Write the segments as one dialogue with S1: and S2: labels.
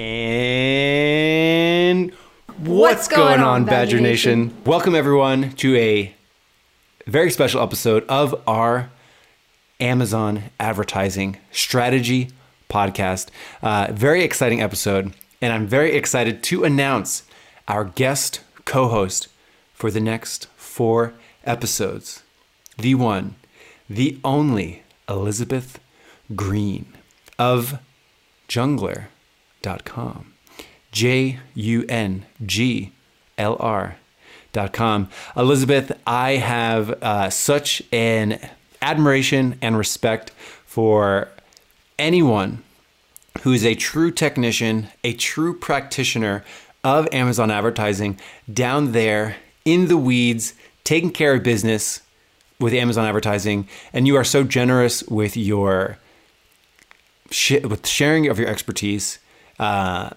S1: And what's, going, on, Badger Nation? Welcome, everyone, to a very special episode of our Amazon advertising strategy podcast. Uh, very exciting episode, and I'm very excited to announce our guest co host for the next four episodes the one, the only Elizabeth Greene of junglr.com. J U N G L R.com. Elizabeth, I have uh, such an admiration and respect for anyone who is a true technician, a true practitioner of Amazon advertising down there in the weeds, taking care of business with Amazon advertising. And you are so generous with your with sharing of your expertise uh,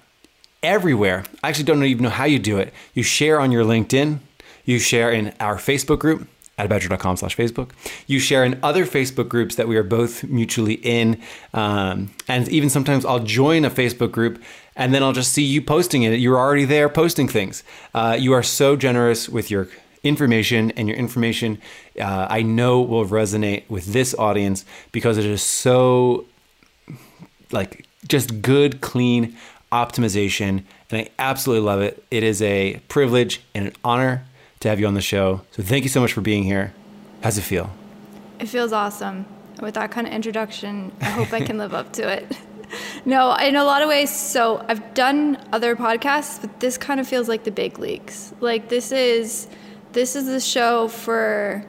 S1: everywhere. I actually don't even know how you do it. You share on your LinkedIn, you share in our Facebook group at badger.com slash Facebook. You share in other Facebook groups that we are both mutually in. Um, and even sometimes I'll join a Facebook group and then I'll just see you posting it. You're already there posting things. Uh, you are so generous with your information and your information uh, I know will resonate with this audience because it is so like just good, clean optimization. And I absolutely love it. It is a privilege and an honor to have you on the show. So thank you so much for being here. How's it feel?
S2: It feels awesome. With that kind of introduction, I hope I can live up to it. No, in a lot of ways. So I've done other podcasts, but this kind of feels like the big leagues. Like this is this is the show for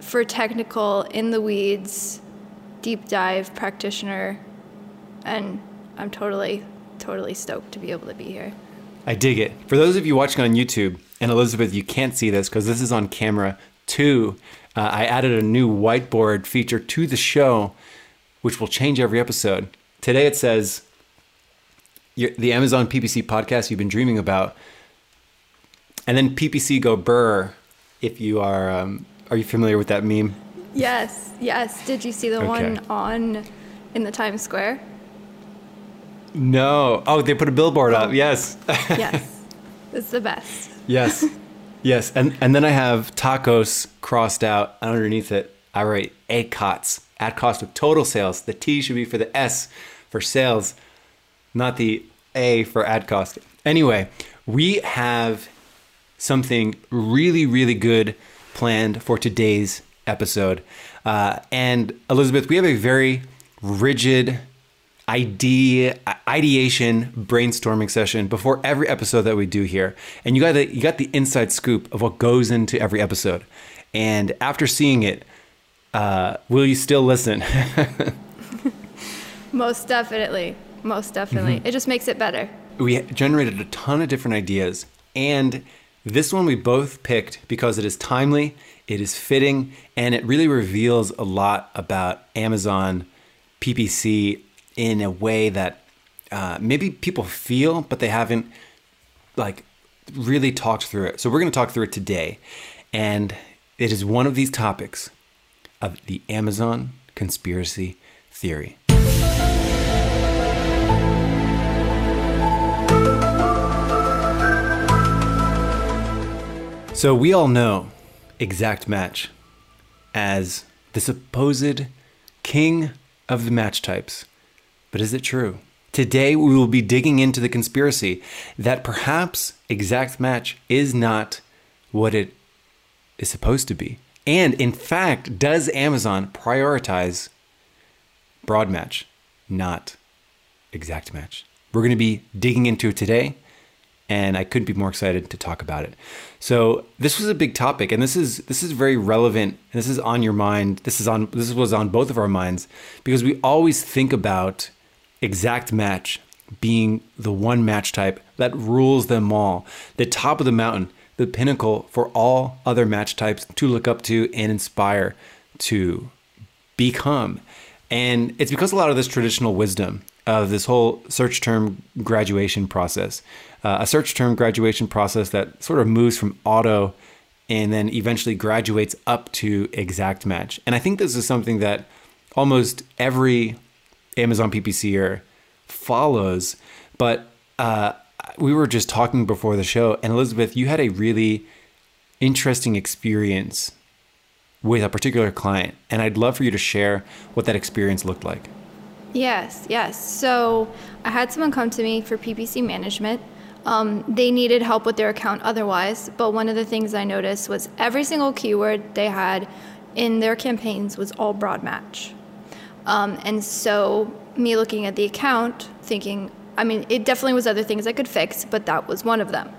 S2: for technical in the weeds, deep dive practitioner, and I'm totally totally stoked to be able to be here.
S1: I dig it. For those of you watching on YouTube, and Elizabeth, you can't see this because this is on camera too. Uh, I added a new whiteboard feature to the show, which will change every episode. Today it says the Amazon PPC podcast you've been dreaming about, and then PPC go burr. If you are, um, are you familiar with that meme?
S2: Yes, yes. Did you see the
S1: Okay.
S2: one on in the Times Square?
S1: No. Oh, they put a billboard up.
S2: Oh.
S1: Yes.
S2: Yes, it's the best.
S1: yes. Yes. And and then I have TACOS crossed out and underneath it. I write ACOTS at cost of total sales. The T should be for the S for sales, not the A for ad cost. Anyway, we have something really, really good planned for today's episode. Uh, and Elizabeth, we have a very rigid idea ideation brainstorming session before every episode that we do here and you got the you got the inside scoop of what goes into every episode and after seeing it uh, will you still listen
S2: Most definitely, most definitely.
S1: Mm-hmm.
S2: It just makes it better.
S1: we generated a ton of different ideas and this one we both picked because it is timely it is fitting and it really reveals a lot about amazon ppc in a way that uh, maybe people feel but they haven't like really talked through it. So we're going to talk through it today. And it is one of these topics of the amazon conspiracy theory. So we all know Exact Match as the supposed king of the match types. But is it true? Today, we will be digging into the conspiracy that perhaps Exact Match is not what it is supposed to be. And in fact, does Amazon prioritize broad match, not exact match? We're going to be digging into it today, and I couldn't be more excited to talk about it. So this was a big topic, and this is this is very relevant. And this is on your mind. This is on this was on both of our minds because we always think about exact match being the one match type that rules them all, the top of the mountain, the pinnacle for all other match types to look up to and inspire to become. And it's because a lot of this traditional wisdom of this whole search term graduation process, uh, a search term graduation process that sort of moves from auto and then eventually graduates up to exact match. And I think this is something that almost every Amazon PPCer follows. But uh, we were just talking before the show, and Elizabeth, you had a really interesting experience with a particular client, and I'd love for you to share what that experience looked like.
S2: Yes, yes. So I had someone come to me for PPC management. Um, they needed help with their account otherwise, but one of the things I noticed was every single keyword they had in their campaigns was all broad match. Um, and so me looking at the account, thinking, I mean, it definitely was other things I could fix, but that was one of them.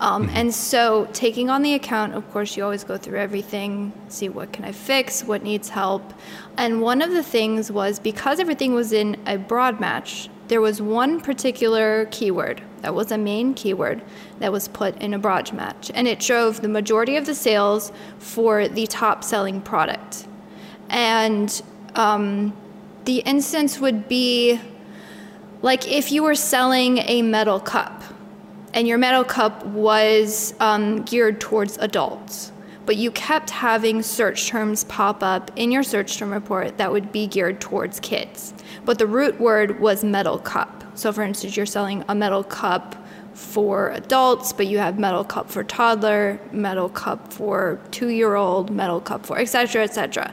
S2: Um, mm-hmm. And so, taking on the account, of course, you always go through everything, see what can I fix, what needs help. And one of the things was because everything was in a broad match, there was one particular keyword that was a main keyword that was put in a broad match, and it drove the majority of the sales for the top selling product. And um, the instance would be like if you were selling a metal cup and your metal cup was um, geared towards adults, but you kept having search terms pop up in your search term report that would be geared towards kids. But the root word was metal cup. So, for instance, you're selling a metal cup for adults, but you have metal cup for toddler, metal cup for two year old, metal cup for etc. etc.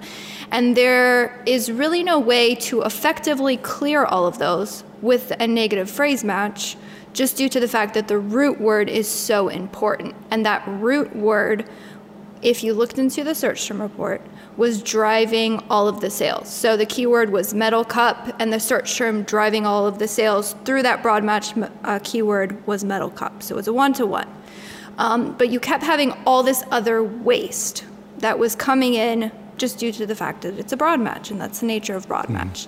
S2: And there is really no way to effectively clear all of those with a negative phrase match just due to the fact that the root word is so important. And that root word, if you looked into the search term report, was driving all of the sales. So the keyword was metal cup, and the search term driving all of the sales through that broad match uh, keyword was metal cup. So it was a one to one. But you kept having all this other waste that was coming in just due to the fact that it's a broad match, and that's the nature of broad mm. match.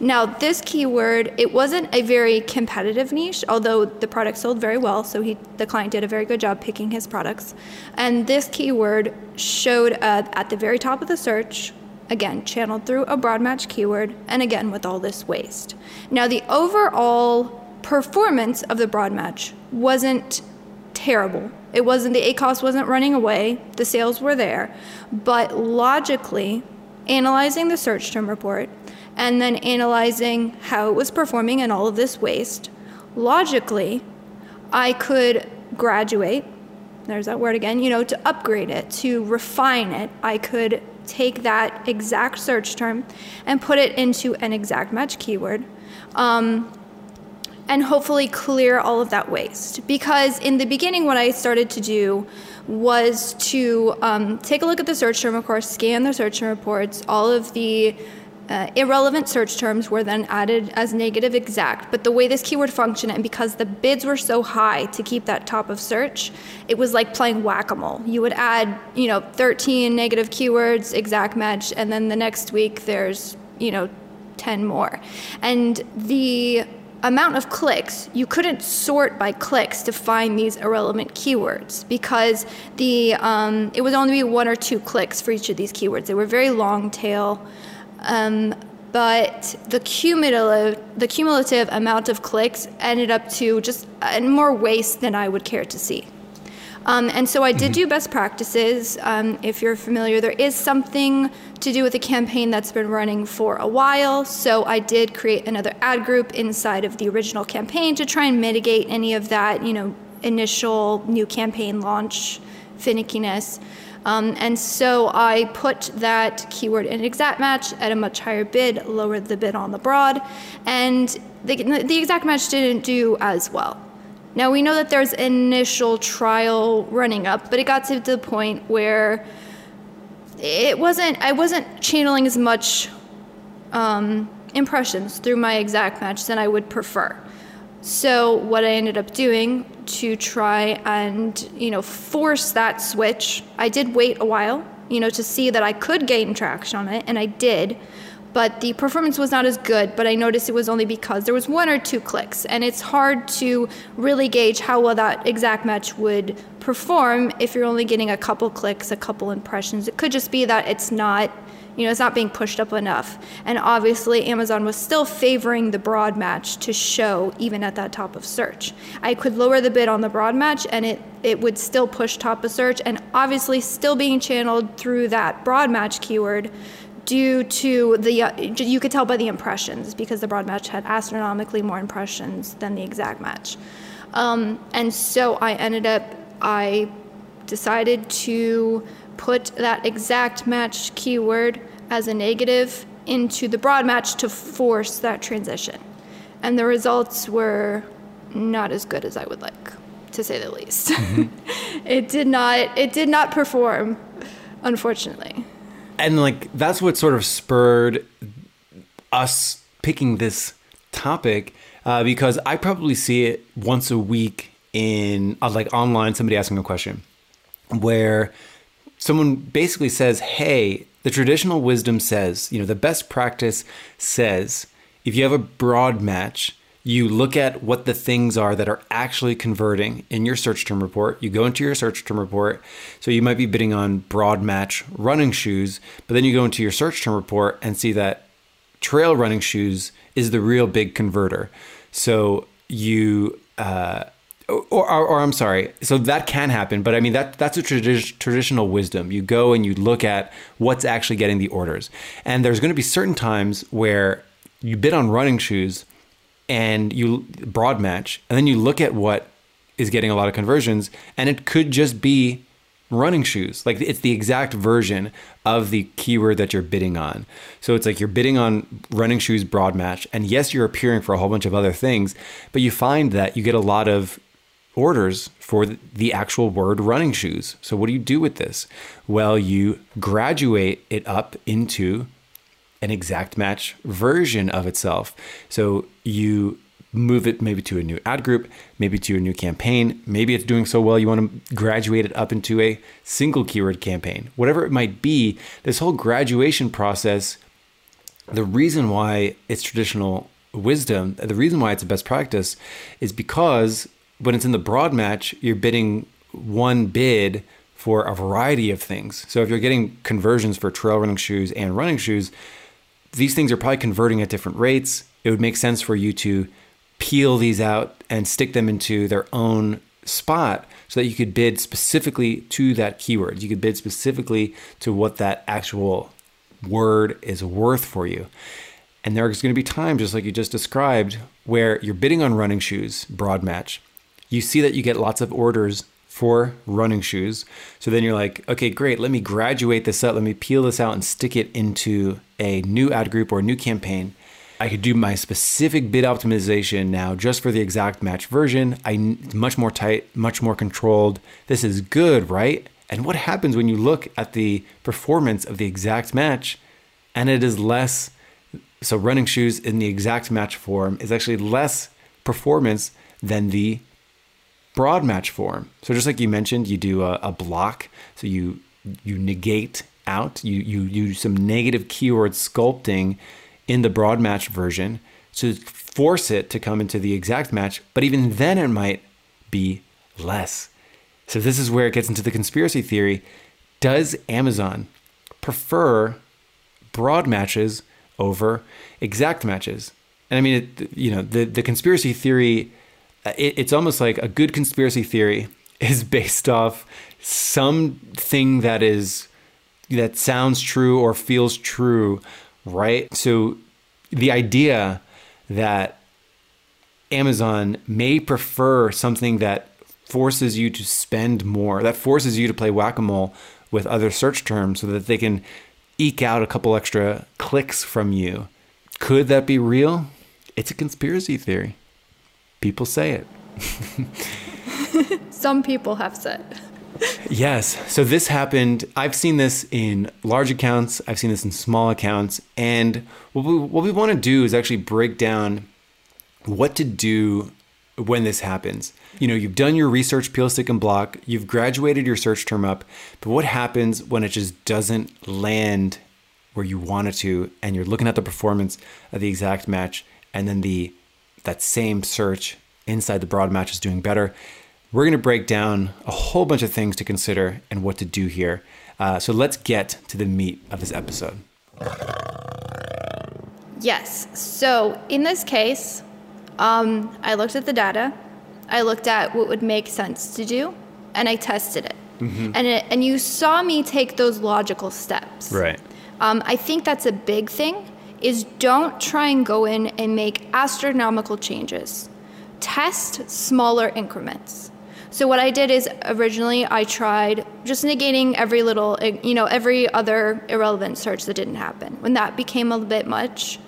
S2: Now, this keyword, it wasn't a very competitive niche, although the product sold very well, so he, the client did a very good job picking his products. And this keyword showed uh, at the very top of the search, again, channeled through a broad match keyword, and again with all this waste. Now, the overall performance of the broad match wasn't terrible. It wasn't the ACOS wasn't running away. The sales were there, but logically, analyzing the search term report and then analyzing how it was performing and all of this waste, logically, I could graduate. There's that word again, you know, to upgrade it, to refine it. I could take that exact search term and put it into an exact match keyword. Um, and hopefully clear all of that waste. Because in the beginning, what I started to do was to um, take a look at the search term, of course, scan the search term reports. All of the uh, irrelevant search terms were then added as negative exact. But the way this keyword functioned, and because the bids were so high to keep that top of search, it was like playing whack a mole. You would add, you know, 13 negative keywords, exact match, and then the next week there's, you know, 10 more. And the amount of clicks, you couldn't sort by clicks to find these irrelevant keywords because the um, it would only be one or two clicks for each of these keywords. They were very long tail, um, but the cumulative the cumulative amount of clicks ended up to just uh, more waste than I would care to see. Um, and so I did mm-hmm. do best practices. Um, if you're familiar, there is something to do with a campaign that's been running for a while. So I did create another ad group inside of the original campaign to try and mitigate any of that, you know, initial new campaign launch finickiness. Um, and so I put that keyword in exact match at a much higher bid, lowered the bid on the broad, and the, the exact match didn't do as well. Now we know that there's initial trial running up, but it got to the point where it wasn't. I wasn't channeling as much um, impressions through my exact match than I would prefer. So what I ended up doing to try and you know force that switch, I did wait a while, you know, to see that I could gain traction on it, and I did. But the performance was not as good, but I noticed it was only because there was one or two clicks, and it's hard to really gauge how well that exact match would perform if you're only getting a couple clicks, a couple impressions. It could just be that it's not you know, it's not being pushed up enough. And obviously, Amazon was still favoring the broad match to show even at that top of search. I could lower the bid on the broad match and it, it would still push top of search, and obviously, still being channeled through that broad match keyword due to the uh, you could tell by the impressions because the broad match had astronomically more impressions than the exact match um, and so i ended up i decided to put that exact match keyword as a negative into the broad match to force that transition. And the results were not as good as I would like, to say the least. Mm-hmm. it did not it did not perform, unfortunately.
S1: And like that's what sort of spurred us picking this topic uh, because I probably see it once a week in uh, like online somebody asking a question where someone basically says, hey, the traditional wisdom says, you know, the best practice says if you have a broad match, you look at what the things are that are actually converting in your search term report. You go into your search term report. So you might be bidding on broad match running shoes, but then you go into your search term report and see that trail running shoes is the real big converter. So you, uh, or, or, or, I'm sorry. So that can happen, but I mean that that's a tradi- traditional wisdom. You go and you look at what's actually getting the orders, and there's going to be certain times where you bid on running shoes, and you broad match, and then you look at what is getting a lot of conversions, and it could just be running shoes. Like it's the exact version of the keyword that you're bidding on. So it's like you're bidding on running shoes broad match. And yes, you're appearing for a whole bunch of other things, but you find that you get a lot of orders for the actual word running shoes. So, what do you do with this? Well, you graduate it up into an exact match version of itself. So, you move it maybe to a new ad group, maybe to a new campaign. Maybe it's doing so well you want to graduate it up into a single keyword campaign. Whatever it might be, this whole graduation process, the reason why it's traditional wisdom, the reason why it's a best practice is because when it's in the broad match, you're bidding one bid for a variety of things. So if you're getting conversions for trail running shoes and running shoes, these things are probably converting at different rates. It would make sense for you to peel these out and stick them into their own spot so that you could bid specifically to that keyword. You could bid specifically to what that actual word is worth for you. And there's going to be times, just like you just described, where you're bidding on running shoes, broad match, you see that you get lots of orders for running shoes. So then you're like, okay, great, let me graduate this up, let me peel this out and stick it into a new ad group or a new campaign. I could do my specific bid optimization now just for the exact match version. I much more tight, much more controlled. This is good, right? And what happens when you look at the performance of the exact match and it is less so running shoes in the exact match form is actually less performance than the broad match form. So just like you mentioned, you do a, a block. So you you negate out. You you use some negative keyword sculpting in the broad match version to force it to come into the exact match. But even then, it might be less. So this is where it gets into the conspiracy theory. Does Amazon prefer broad matches over exact matches? And I mean, it, you know, the the conspiracy theory it, it's almost like a good conspiracy theory is based off something that is that sounds true or feels true, right? So the idea that Amazon may prefer something that forces you to spend more, that forces you to play whack a mole with other search terms so that they can eke out a couple extra clicks from you. Could that be real? It's a conspiracy theory. People say it.
S2: Some people have said.
S1: Yes. So this happened. I've seen this in large accounts. I've seen this in small accounts. And what we, what we want to do is actually break down what to do when this happens. You know, you've done your research, peel, stick, and block. You've graduated your search term up. But what happens when it just doesn't land where you want it to, and you're looking at the performance of the exact match, and then the that same search inside the broad match is doing better? We're going to break down a whole bunch of things to consider and what to do here. Uh, so let's get to the meat of this episode.
S2: Yes. So in this case, um, I looked at the data, I looked at what would make sense to do, and I tested it.
S1: Mm-hmm.
S2: And it, and you saw me take those logical steps.
S1: Right.
S2: Um, I think that's a big thing. Is don't try and go in and make astronomical changes. Test smaller increments. So what I did is originally I tried just negating every little, you know, every other irrelevant search that didn't happen. When that became a bit much,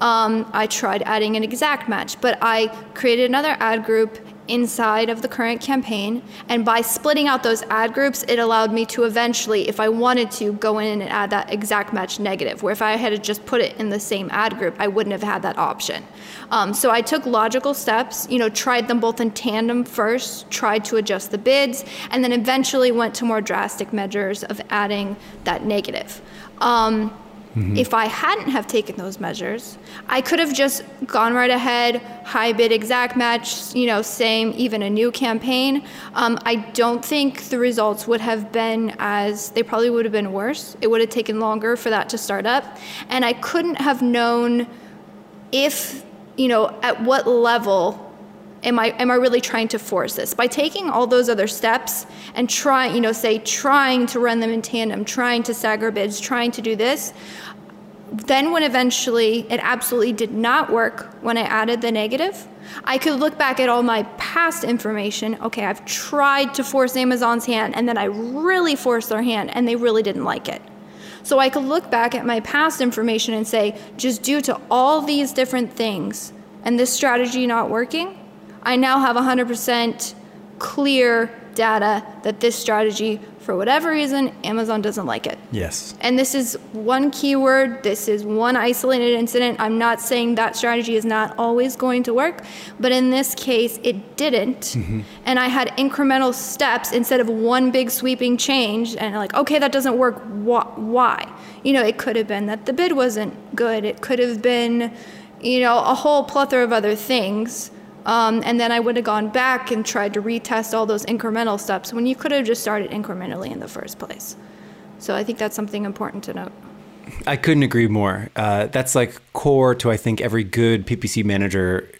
S2: um, I tried adding an exact match, but I created another ad group inside of the current campaign. And by splitting out those ad groups, it allowed me to eventually, if I wanted to, go in and add that exact match negative, where if I had just put it in the same ad group, I wouldn't have had that option. Um, so I took logical steps, you know, tried them both in tandem first, tried to adjust the bids, and then eventually went to more drastic measures of adding that negative. Um,
S1: Mm-hmm.
S2: If I hadn't have taken those measures, I could have just gone right ahead, high bid exact match, you know, same, even a new campaign. Um, I don't think the results would have been as, they probably would have been worse. It would have taken longer for that to start up. And I couldn't have known if, you know, at what level am I am I really trying to force this? By taking all those other steps and trying you know say trying to run them in tandem trying to stagger bids trying to do this then when eventually it absolutely did not work when I added the negative I could look back at all my past information okay I've tried to force Amazon's hand and then I really forced their hand and they really didn't like it. So I could look back at my past information and say just due to all these different things and this strategy not working I now have 100% clear data that this strategy, for whatever reason, Amazon doesn't like it.
S1: Yes.
S2: And this is one keyword, this is one isolated incident. I'm not saying that strategy is not always going to work, but in this case, it didn't.
S1: Mm-hmm.
S2: And I had incremental steps instead of one big sweeping change. And like, okay, that doesn't work. Why? You know, it could have been that the bid wasn't good, it could have been, you know, a whole plethora of other things. Um, and then I would have gone back and tried to retest all those incremental steps when you could have just started incrementally in the first place. So I think that's something important to note.
S1: I couldn't agree more. Uh, that's like core to I think every good PPC manager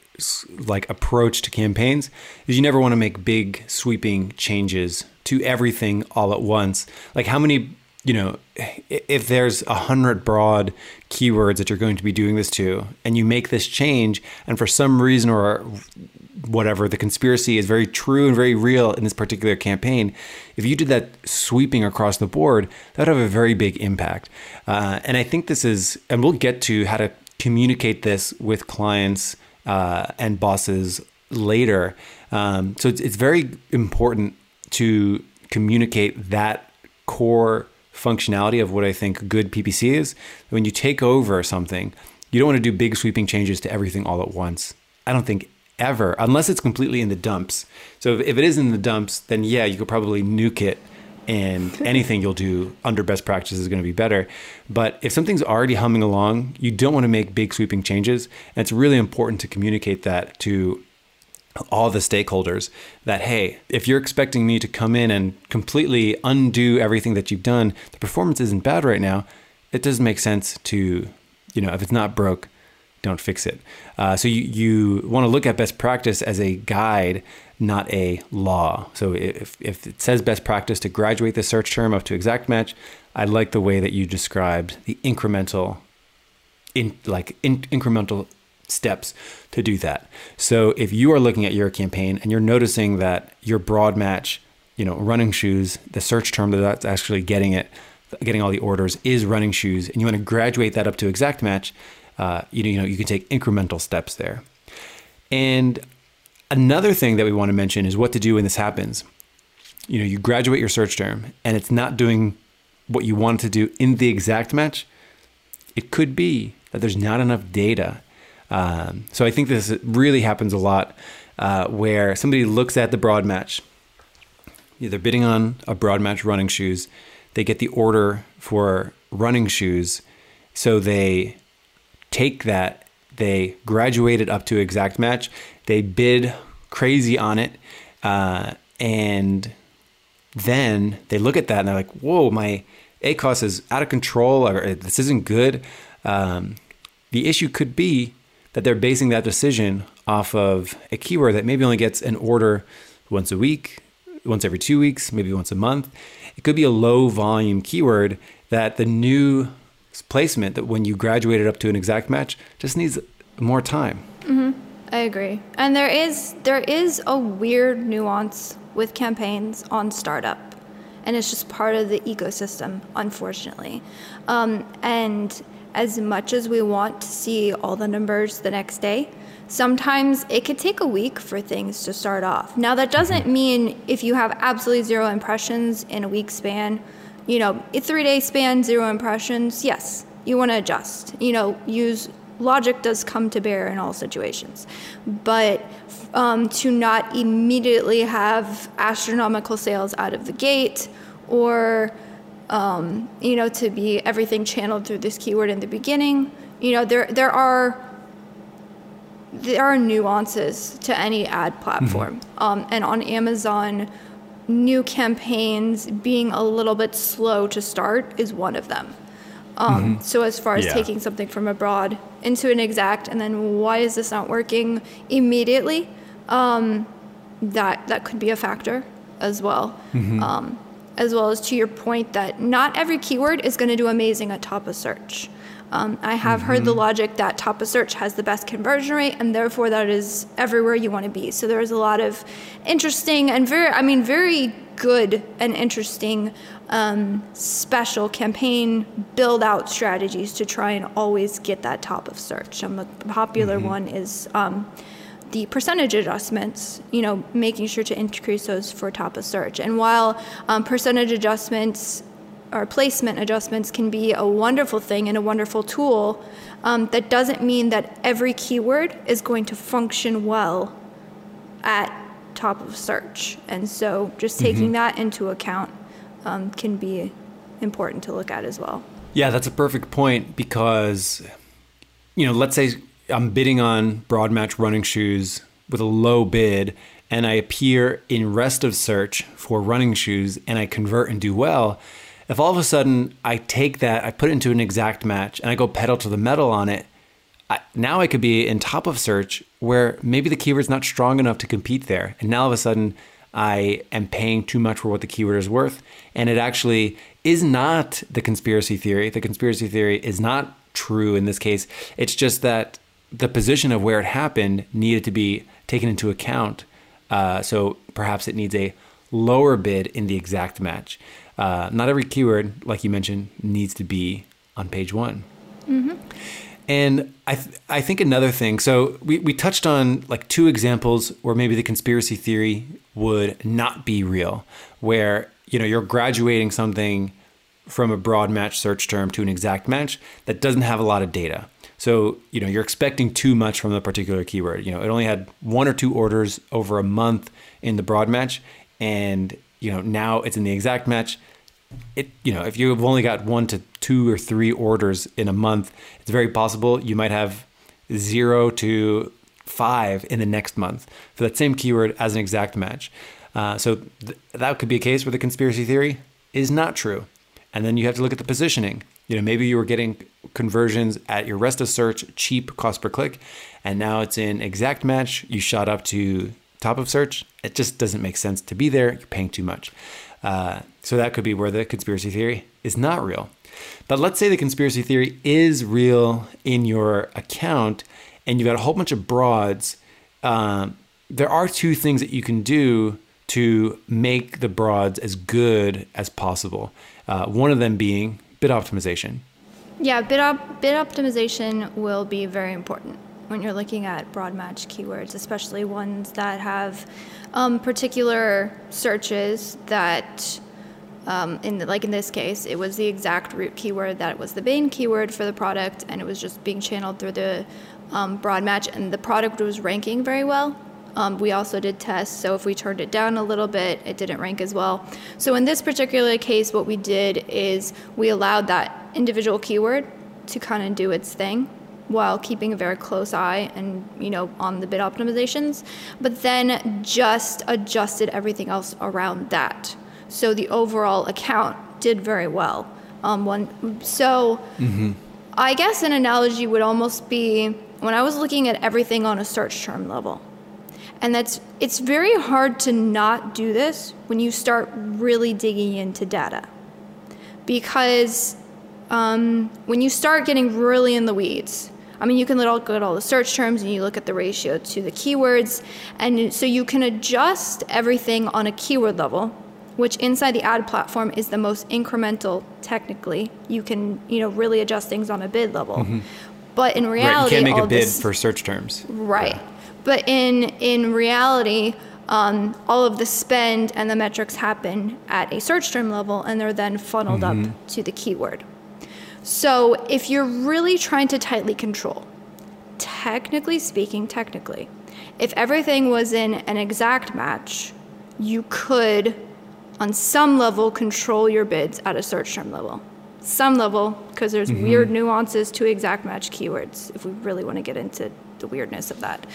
S1: like approach to campaigns is you never want to make big sweeping changes to everything all at once. Like how many you know, if there's a hundred broad keywords that you're going to be doing this to, and you make this change, and for some reason or whatever, the conspiracy is very true and very real in this particular campaign, if you did that sweeping across the board, that would have a very big impact. Uh, and I think this is, and we'll get to how to communicate this with clients uh, and bosses later. Um, so it's, it's very important to communicate that core functionality of what I think good PPC is. When you take over something, you don't want to do big sweeping changes to everything all at once. I don't think ever, unless it's completely in the dumps. So if it is in the dumps, then yeah, you could probably nuke it and anything you'll do under best practices is going to be better. But if something's already humming along, you don't want to make big sweeping changes. And it's really important to communicate that to all the stakeholders that hey if you're expecting me to come in and completely undo everything that you've done the performance isn't bad right now. It doesn't make sense to you know if it's not broke don't fix it. Uh, so you, you want to look at best practice as a guide not a law. So if, if it says best practice to graduate the search term up to exact match i like the way that you described the incremental in like in, incremental steps to do that. So if you are looking at your campaign and you're noticing that your broad match you know running shoes, the search term that's actually getting it, getting all the orders is running shoes, and you want to graduate that up to exact match, uh, you, know, you know you can take incremental steps there. And another thing that we want to mention is what to do when this happens. You know, you graduate your search term and it's not doing what you want to do in the exact match. It could be that there's not enough data. Um, so I think this really happens a lot uh, where somebody looks at the broad match. They're bidding on a broad match running shoes. They get the order for running shoes. So they take that, they graduate it up to exact match, they bid crazy on it, uh, and then they look at that and they're like, whoa, my ACOS is out of control, or this isn't good. Um, the issue could be that they're basing that decision off of a keyword that maybe only gets an order once a week, once every two weeks, maybe once a month. It could be a low volume keyword that the new placement that when you graduate it up to an exact match just needs more time.
S2: Mm-hmm. I agree. And there is there is a weird nuance with campaigns on startup, and it's just part of the ecosystem, unfortunately. Um, and as much as we want to see all the numbers the next day, sometimes it could take a week for things to start off. Now that doesn't mm-hmm. mean if you have absolutely zero impressions in a week span, you know, a three day span, zero impressions, yes, you want to adjust. You know, use logic does come to bear in all situations. But um, to not immediately have astronomical sales out of the gate or um, you know to be everything channeled through this keyword in the beginning you know there there are there are nuances to any ad platform mm-hmm. um, and on amazon new campaigns being a little bit slow to start is one of them um, mm-hmm. So as far as yeah. taking something from abroad into an exact, and then why is this not working immediately? Um, that that could be a factor as well. Mm-hmm. Um, as well as to your point that not every keyword is going to do amazing at top of search. Um, I have mm-hmm. heard the mm-hmm. logic that top of search has the best conversion rate, and therefore that is everywhere you want to be. So there is a lot of interesting and very, I mean, very good and interesting um, special campaign build out strategies to try and always get that top of search. Um, a popular mm-hmm. one is um, the percentage adjustments, you know, making sure to increase those for top of search. And while um, percentage adjustments or placement adjustments can be a wonderful thing and a wonderful tool, um, that doesn't mean that every keyword is going to function well at top of search. And so just taking mm-hmm. that into account um, can be important to look at as well.
S1: Yeah, that's a perfect point because, you know, let's say I'm bidding on broad match running shoes with a low bid and I appear in rest of search for running shoes and I convert and do well. If all of a sudden I take that, I put it into an exact match and I go pedal to the metal on it, I, now I could be in top of search where maybe the keyword's not strong enough to compete there. And now all of a sudden I am paying too much for what the keyword is worth. And it actually is not the conspiracy theory. The conspiracy theory is not true in this case. It's just that the position of where it happened needed to be taken into account. Uh, so perhaps it needs a lower bid in the exact match. Uh, not every keyword, like you mentioned, needs to be on page one. Mm-hmm. And I, th- I think another thing, so we, we touched on like two examples where maybe the conspiracy theory would not be real, where, you know, you're graduating something from a broad match search term to an exact match that doesn't have a lot of data. So, you know, you're expecting too much from the particular keyword. You know, it only had one or two orders over a month in the broad match. And, you know, now it's in the exact match it you know if you've only got one to two or three orders in a month it's very possible you might have zero to five in the next month for that same keyword as an exact match uh, so th- that could be a case where the conspiracy theory is not true and then you have to look at the positioning you know maybe you were getting conversions at your rest of search cheap cost per click and now it's in exact match you shot up to top of search it just doesn't make sense to be there you're paying too much uh, so that could be where the conspiracy theory is not real. But let's say the conspiracy theory is real in your account and you've got a whole bunch of broads. Um, there are two things that you can do to make the broads as good as possible. Uh, one of them being bid optimization.
S2: Yeah, bid, op- bid optimization will be very important when you're looking at broad match keywords, especially ones that have um, particular searches that, um, in the, like in this case, it was the exact root keyword that was the main keyword for the product, and it was just being channeled through the um, broad match, and the product was ranking very well. Um, we also did tests, so if we turned it down a little bit, it didn't rank as well. So in this particular case, what we did is we allowed that individual keyword to kind of do its thing while keeping a very close eye and you know on the bid optimizations but then just adjusted everything else around that so the overall account did very well um, one so mm-hmm. i guess an analogy would almost be when i was looking at everything on a search term level and that's it's very hard to not do this when you start really digging into data because um, when you start getting really in the weeds I mean, you can look at all the search terms and you look at the ratio to the keywords. And so you can adjust everything on a keyword level, which inside the ad platform is the most incremental technically. You can, you know, really adjust things on a bid level. Mm-hmm. But in reality,
S1: right. you can't make a bid
S2: this,
S1: for search terms.
S2: Right. Yeah. But in in reality, um, all of the spend and the metrics happen at a search term level and they're then funneled mm-hmm. up to the keyword. So if you're really trying to tightly control, technically speaking, technically, if everything was in an exact match, you could, on some level, control your bids at a search term level. Some level, because there's mm-hmm. weird nuances to exact match keywords, if we really want to get into the weirdness of that.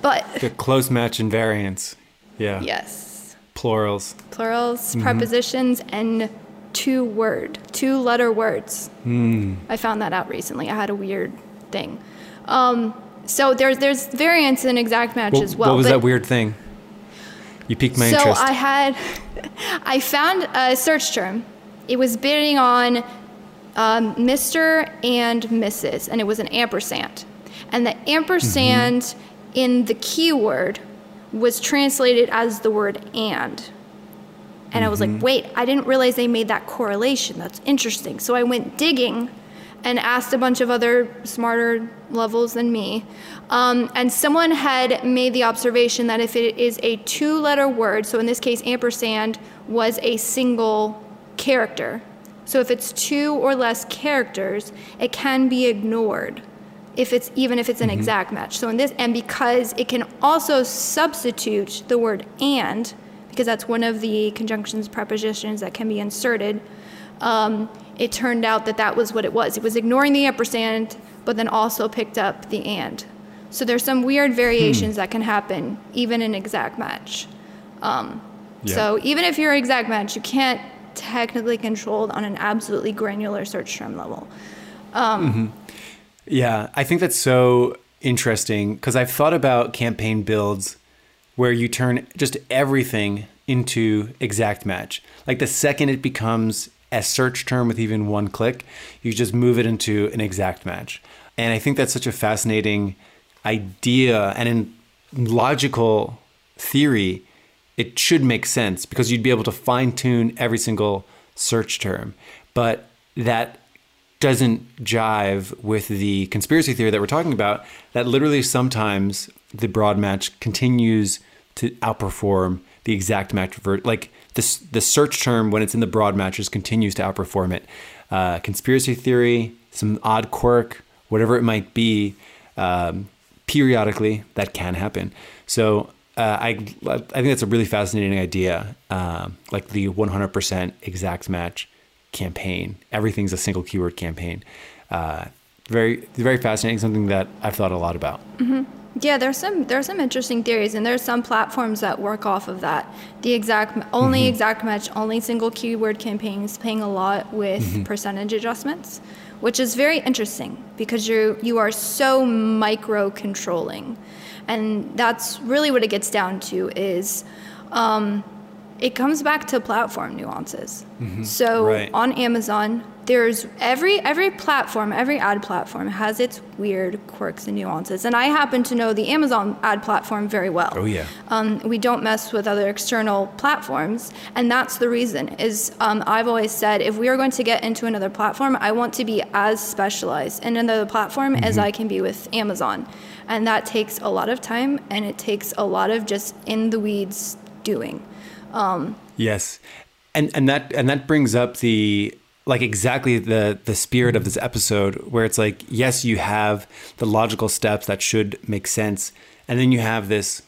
S2: But
S1: the close match invariance. Yeah.
S2: Yes.
S1: Plurals.
S2: Plurals, mm-hmm. prepositions, and two word, two letter words.
S1: Mm.
S2: I found that out recently. I had a weird thing. Um, so there's there's variance in exact match
S1: well,
S2: as well.
S1: What was that weird thing? You piqued my
S2: so
S1: interest.
S2: So I had, I found a search term. It was bidding on um, Mr. and Mrs. and it was an ampersand, and the ampersand mm-hmm. in the keyword was translated as the word and. And mm-hmm. I was like, mm-hmm. wait, I didn't realize they made that correlation. That's interesting. So I went digging and asked a bunch of other smarter levels than me. Um, and someone had made the observation that if it is a two letter word, so in this case, ampersand was a single character. So if it's two or less characters, it can be ignored if it's even if it's an mm-hmm. exact match. So in this and because it can also substitute the word and because that's one of the conjunctions prepositions that can be inserted. Um, it turned out that that was what it was. It was ignoring the ampersand, but then also picked up the and. So there's some weird variations hmm. that can happen even in exact match. Um, yeah. So even if you're exact match, you can't technically control on an absolutely granular search term level. Um,
S1: mm-hmm. Yeah, I think that's so interesting because I've thought about campaign builds where you turn just everything into exact match. Like the second it becomes a search term with even one click, you just move it into an exact match. And I think that's such a fascinating idea. And in logical theory, it should make sense because you'd be able to fine tune every single search term. But that doesn't jive with the conspiracy theory that we're talking about, that literally sometimes the broad match continues to outperform the exact match. Like this, the search term when it's in the broad matches continues to outperform it. Uh, conspiracy theory, some odd quirk, whatever it might be, um, periodically that can happen. So uh, I I think that's a really fascinating idea, um, like the 100% exact match campaign. Everything's a single keyword campaign. Uh, very very fascinating. Something that I've thought a lot about.
S2: Mm-hmm. Yeah, there's some there's some interesting theories, and there's some platforms that work off of that. The exact only mm-hmm. exact match, only single keyword campaigns, paying a lot with mm-hmm. percentage adjustments, which is very interesting because you you are so micro controlling, and that's really what it gets down to is. Um, it comes back to platform nuances. So
S1: Right.
S2: on Amazon, there's every every platform, every ad platform has its weird quirks and nuances. And I happen to know the Amazon ad platform very well.
S1: Oh, yeah.
S2: Um, we don't mess with other external platforms, and that's the reason. Is um, I've always said if we are going to get into another platform, I want to be as specialized in another platform as I can be with Amazon, and that takes a lot of time and it takes a lot of just in the weeds doing.
S1: Um, yes, and and that and that brings up the like exactly the the spirit of this episode, where it's like yes, you have the logical steps that should make sense, and then you have this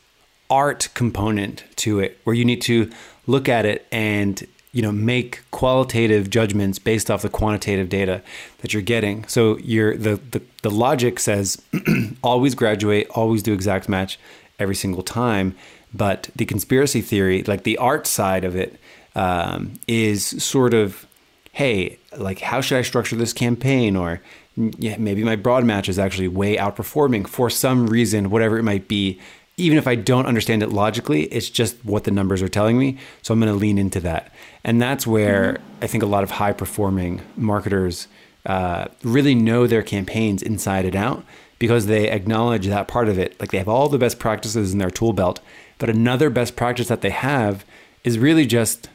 S1: art component to it, where you need to look at it and you know make qualitative judgments based off the quantitative data that you're getting. So you're the the, the logic says always graduate, always do exact match every single time. But the conspiracy theory, like the art side of it, um, is sort of, hey, like how should I structure this campaign? Or "Mm, yeah, maybe my broad match is actually way outperforming for some reason, whatever it might be. Even if I don't understand it logically, it's just what the numbers are telling me. So I'm going to lean into that. And that's where I think a lot of high performing marketers uh, really know their campaigns inside and out because they acknowledge that part of it. Like they have all the best practices in their tool belt, but another best practice that they have is really just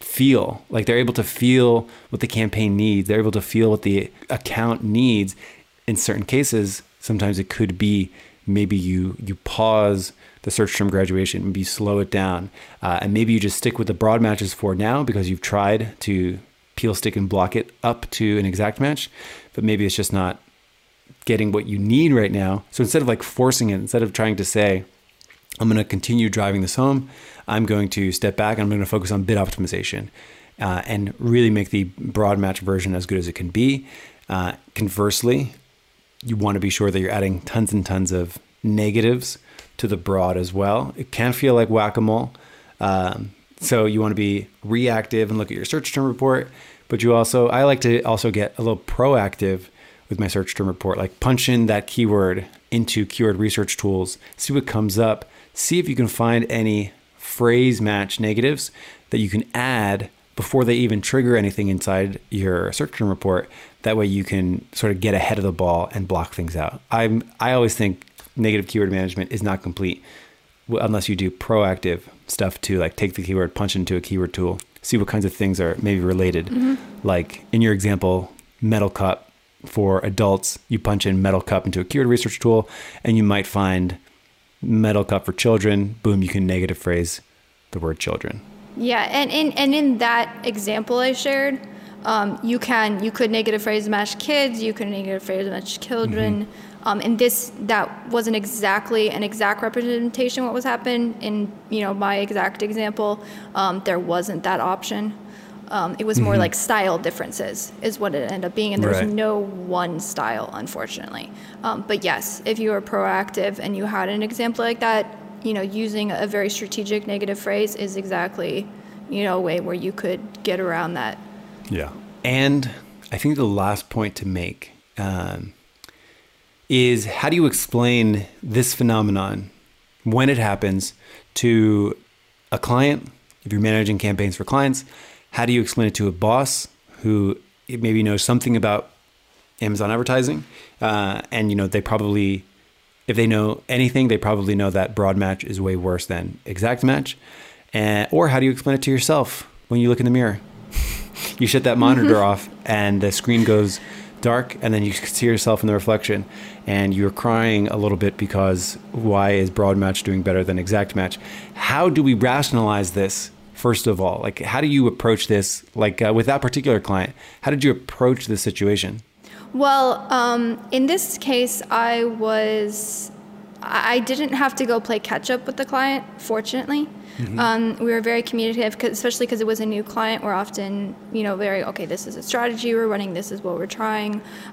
S1: feel. Like they're able to feel what the campaign needs. They're able to feel what the account needs. In certain cases, sometimes it could be maybe you you pause the search term graduation, maybe you slow it down, uh, and maybe you just stick with the broad matches for now because you've tried to peel, stick, and block it up to an exact match, but maybe it's just not getting what you need right now. So instead of like forcing it, instead of trying to say, I'm going to continue driving this home, I'm going to step back and I'm going to focus on bid optimization uh, and really make the broad match version as good as it can be. Uh, conversely, you want to be sure that you're adding tons and tons of negatives to the broad as well. It can feel like whack a mole. Um, so you want to be reactive and look at your search term report, but you also, I like to also get a little proactive with my search term report, like punch in that keyword into keyword research tools, see what comes up, see if you can find any phrase match negatives that you can add before they even trigger anything inside your search term report. That way you can sort of get ahead of the ball and block things out. I'm I always think negative keyword management is not complete unless you do proactive stuff to like take the keyword, punch into a keyword tool, see what kinds of things are maybe related. Mm-hmm. Like in your example, metal cup for adults, you punch in metal cup into a keyword research tool, and you might find metal cup for children. Boom, you can negative phrase the word children.
S2: Yeah, and in and in that example I shared, um, you can you could negative phrase match kids, you could negative phrase match children. Um, and this that wasn't exactly an exact representation of what was happening in you know my exact example. Um, there wasn't that option. Um, it was more like style differences is what it ended up being, and there's
S1: Right.
S2: no one style, unfortunately. Um, but yes, if you were proactive and you had an example like that, you know, using a very strategic negative phrase is exactly, you know, a way where you could get around that.
S1: Yeah. And I think the last point to make um, is how do you explain this phenomenon when it happens to a client? If you're managing campaigns for clients, how do you explain it to a boss who maybe knows something about Amazon advertising? Uh, and, you know, they probably, if they know anything, they probably know that broad match is way worse than exact match. And, or how do you explain it to yourself when you look in the mirror? you shut that monitor off and the screen goes dark and then you see yourself in the reflection and you're crying a little bit because why is broad match doing better than exact match how do we rationalize this first of all like how do you approach this like uh, with that particular client how did you approach this situation
S2: Well, um, in this case, I was, I didn't have to go play catch up with the client, fortunately. Um, we were very communicative, 'cause- especially because it was a new client. We're often, you know, very, okay, this is a strategy we're running, this is what we're trying.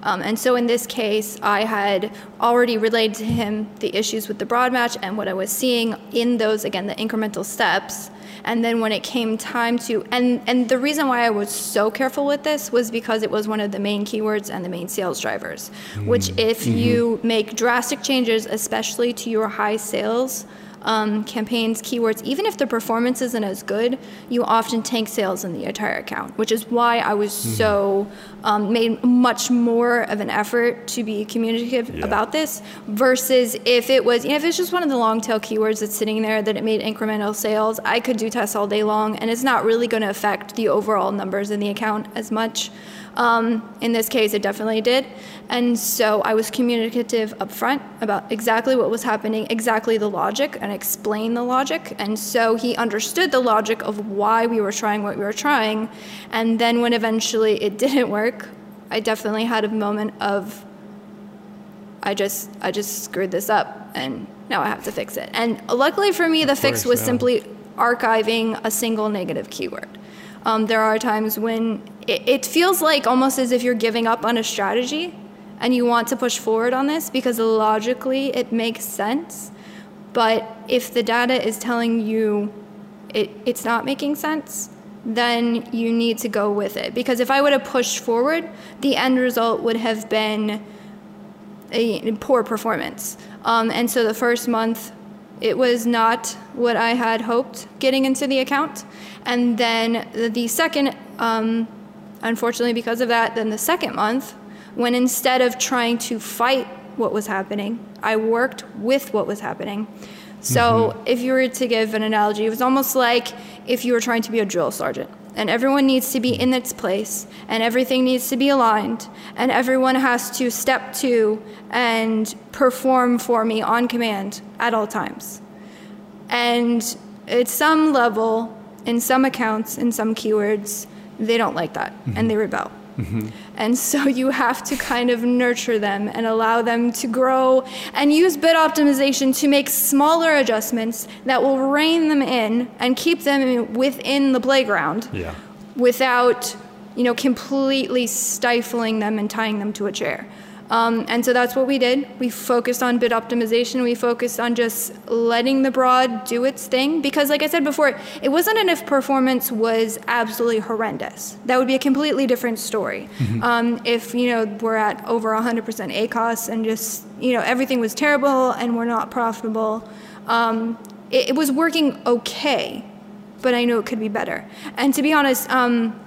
S2: Um, and so in this case, I had already relayed to him the issues with the broad match and what I was seeing in those, again, the incremental steps. And then when it came time to, and, and the reason why I was so careful with this was because it was one of the main keywords and the main sales drivers, which mm. if mm-hmm. you make drastic changes, especially to your high sales um, campaigns, keywords, even if the performance isn't as good, you often tank sales in the entire account, which is why I was mm-hmm. so um, made much more of an effort to be communicative yeah. about this versus if it was, you know, if it's just one of the long tail keywords that's sitting there that it made incremental sales, I could do tests all day long and it's not really going to affect the overall numbers in the account as much. Um, in this case, it definitely did. And so I was communicative up front about exactly what was happening, exactly the logic, and explain the logic. And so he understood the logic of why we were trying what we were trying. And then when eventually it didn't work, I definitely had a moment of I just I just screwed this up and now I have to fix it. And luckily for me, the fix was yeah. simply archiving a single negative keyword. Um, there are times when it, it feels like almost as if you're giving up on a strategy and you want to push forward on this because logically it makes sense. But if the data is telling you it, it's not making sense, then you need to go with it. Because if I would have pushed forward, the end result would have been a poor performance. Um, and so the first month, it was not what I had hoped getting into the account. And then the second, um, unfortunately, because of that, then the second month, when instead of trying to fight what was happening, I worked with what was happening. So, mm-hmm. if you were to give an analogy, it was almost like if you were trying to be a drill sergeant and everyone needs to be in its place and everything needs to be aligned and everyone has to step to and perform for me on command at all times. And at some level, in some accounts, in some keywords, they don't like that mm-hmm. and they rebel. Mm-hmm. And so you have to kind of nurture them and allow them to grow and use bid optimization to make smaller adjustments that will rein them in and keep them within the playground
S1: yeah.
S2: without, you know, completely stifling them and tying them to a chair. Um, and so that's what we did. We focused on bid optimization. We focused on just letting the broad do its thing. Because, like I said before, it wasn't an if performance was absolutely horrendous. That would be a completely different story. Mm-hmm. Um, if, you know, we're at over 100% ACOS and just, you know, everything was terrible and we're not profitable, um, it, it, was working okay, but I know it could be better. And to be honest, um,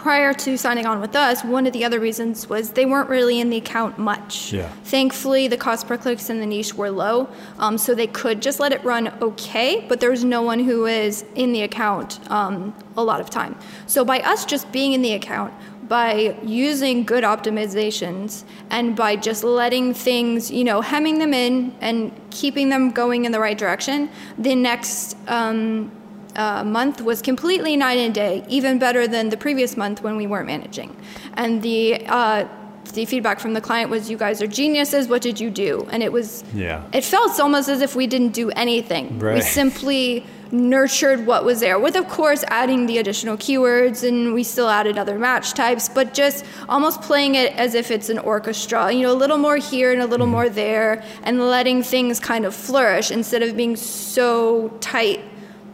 S2: prior to signing on with us, one of the other reasons was they weren't really in the account much.
S1: Yeah.
S2: Thankfully, the cost per clicks in the niche were low, um, so they could just let it run okay, but there was no one who is in the account um, a lot of time. So by us just being in the account, by using good optimizations and by just letting things, you know, hemming them in and keeping them going in the right direction, the next um, uh, month was completely night and day, even better than the previous month when we weren't managing. And the uh, the feedback from the client was, "You guys are geniuses. What did you do?" And it was,
S1: yeah,
S2: it felt almost as if we didn't do anything.
S1: Right.
S2: We simply nurtured what was there, with of course adding the additional keywords, and we still added other match types, but just almost playing it as if it's an orchestra. You know, a little more here and a little mm-hmm. more there, and letting things kind of flourish instead of being so tight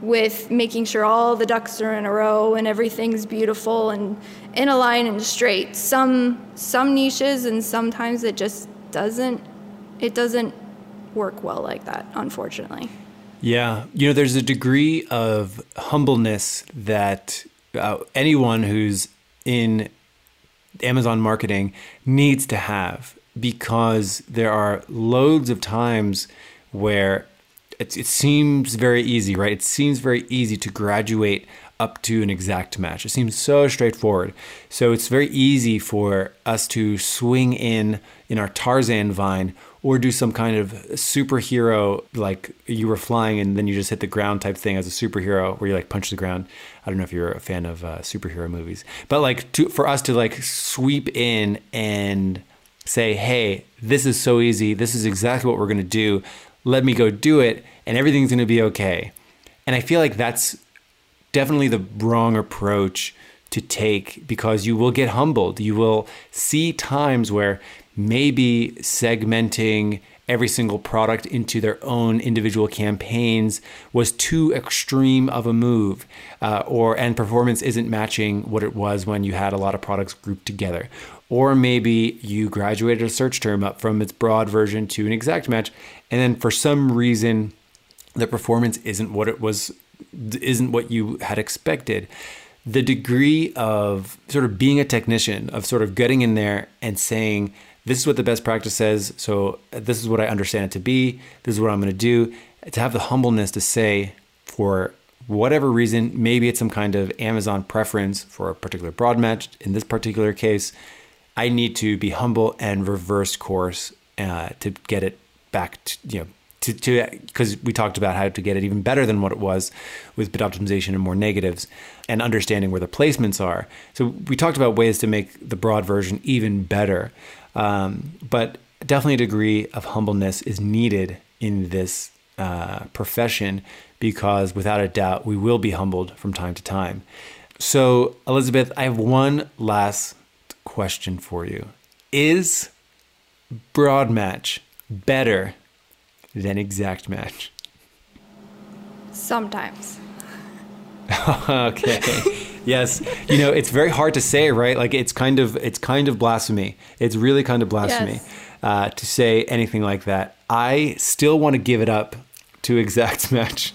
S2: with making sure all the ducks are in a row and everything's beautiful and in a line and straight. Some some niches and sometimes it just doesn't it doesn't work well like that, unfortunately.
S1: Yeah, you know, there's a degree of humbleness that uh, anyone who's in Amazon marketing needs to have because there are loads of times where it, it seems very easy, right? It seems very easy to graduate up to an exact match. It seems so straightforward. So it's very easy for us to swing in in our Tarzan vine or do some kind of superhero like you were flying and then you just hit the ground type thing as a superhero where you like punch the ground. I don't know if you're a fan of uh, superhero movies, but like to, for us to like sweep in and say, "Hey, this is so easy. This is exactly what we're going to do let me go do it and everything's going to be okay. And I feel like that's definitely the wrong approach to take because you will get humbled. You will see times where maybe segmenting every single product into their own individual campaigns was too extreme of a move uh, or and performance isn't matching what it was when you had a lot of products grouped together or maybe you graduated a search term up from its broad version to an exact match and then for some reason the performance isn't what it was, isn't what you had expected. The degree of sort of being a technician, of sort of getting in there and saying, this is what the best practice says. So this is what I understand it to be. This is what I'm going to do. To have the humbleness to say, for whatever reason, maybe it's some kind of Amazon preference for a particular broad match. In this particular case, I need to be humble and reverse course uh, to get it back to, you know, to, to because we talked about how to get it even better than what it was with bid optimization and more negatives and understanding where the placements are. So we talked about ways to make the broad version even better. Um, but definitely a degree of humbleness is needed in this uh, profession because without a doubt we will be humbled from time to time. So, Elizabeth, I have one last question for you. Is broad match better than exact match?
S2: Sometimes.
S1: okay. yes. You know, it's very hard to say, right? Like it's kind of it's kind of blasphemy. It's really kind of blasphemy
S2: Yes.
S1: uh, to say anything like that. I still want to give it up to exact match.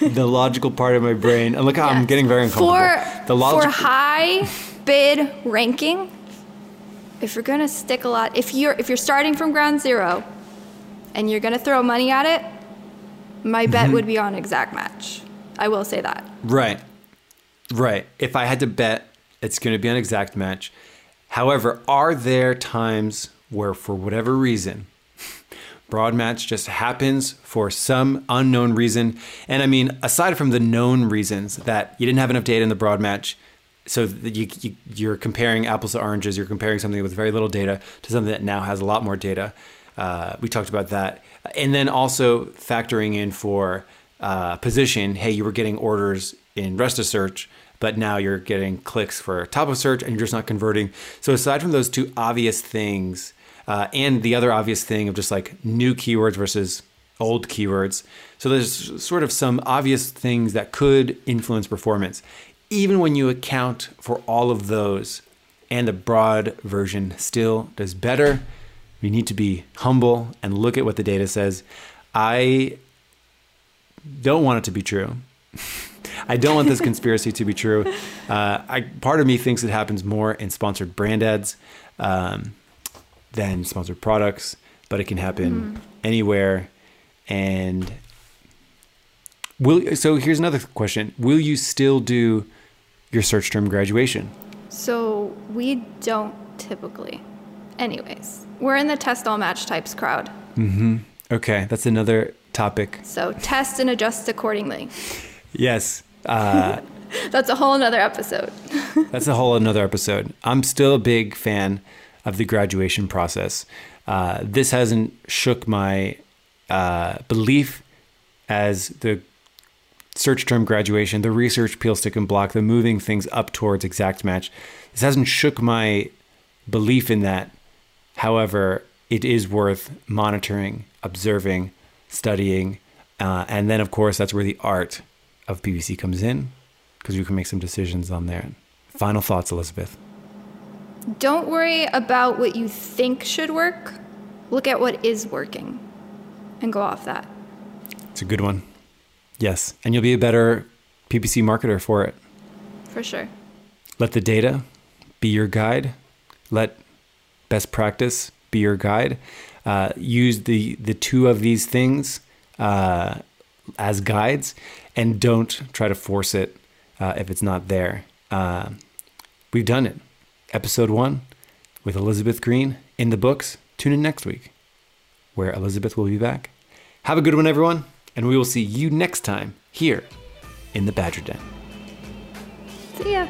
S1: the logical part of my brain. And look how I'm getting very uncomfortable.
S2: For,
S1: the
S2: for high bid ranking, if you're gonna stick a lot, if you're if you're starting from ground zero, and you're gonna throw money at it, my bet
S1: Mm-hmm.
S2: would be on exact match. I will say that.
S1: Right. Right. If I had to bet, it's going to be an exact match. However, are there times where, for whatever reason, broad match just happens for some unknown reason? And I mean, aside from the known reasons that you didn't have enough data in the broad match, so you, you, you're comparing apples to oranges, you're comparing something with very little data to something that now has a lot more data. Uh, we talked about that. And then also factoring in for uh, position, hey, you were getting orders in rest of search, but now you're getting clicks for top of search and you're just not converting. So aside from those two obvious things, uh, and the other obvious thing of just like new keywords versus old keywords, so there's sort of some obvious things that could influence performance. Even when you account for all of those, and the broad version still does better, we need to be humble and look at what the data says. I don't want it to be true. I don't want this conspiracy to be true. Uh, I, part of me thinks it happens more in sponsored brand ads um, than sponsored products, but it can happen anywhere. And will so here's another question: Will you still do your search term graduation?
S2: So we don't typically. Anyways, we're in the test all match types crowd. Mm-hmm.
S1: Okay, that's another topic.
S2: So test and adjust accordingly.
S1: Yes. Uh,
S2: That's a whole another episode.
S1: That's a whole another episode. I'm still a big fan of the graduation process. Uh, this hasn't shook my uh, belief as the search term graduation, the research peel stick and block, the moving things up towards exact match. This hasn't shook my belief in that. However, it is worth monitoring, observing, studying, uh, and then of course that's where the art of PPC comes in because you can make some decisions on there. Final thoughts, Elizabeth.
S2: Don't worry about what you think should work. Look at what is working and go off that.
S1: It's a good one. Yes, and you'll be a better PPC marketer for it.
S2: For sure.
S1: Let the data be your guide. Let best practice be your guide. Uh, use the the two of these things uh, as guides, and don't try to force it uh, if it's not there. Uh, we've done it. Episode one with Elizabeth Greene in the books. Tune in next week, where Elizabeth will be back. Have a good one, everyone, and we will see you next time here in the Badger Den.
S2: See ya.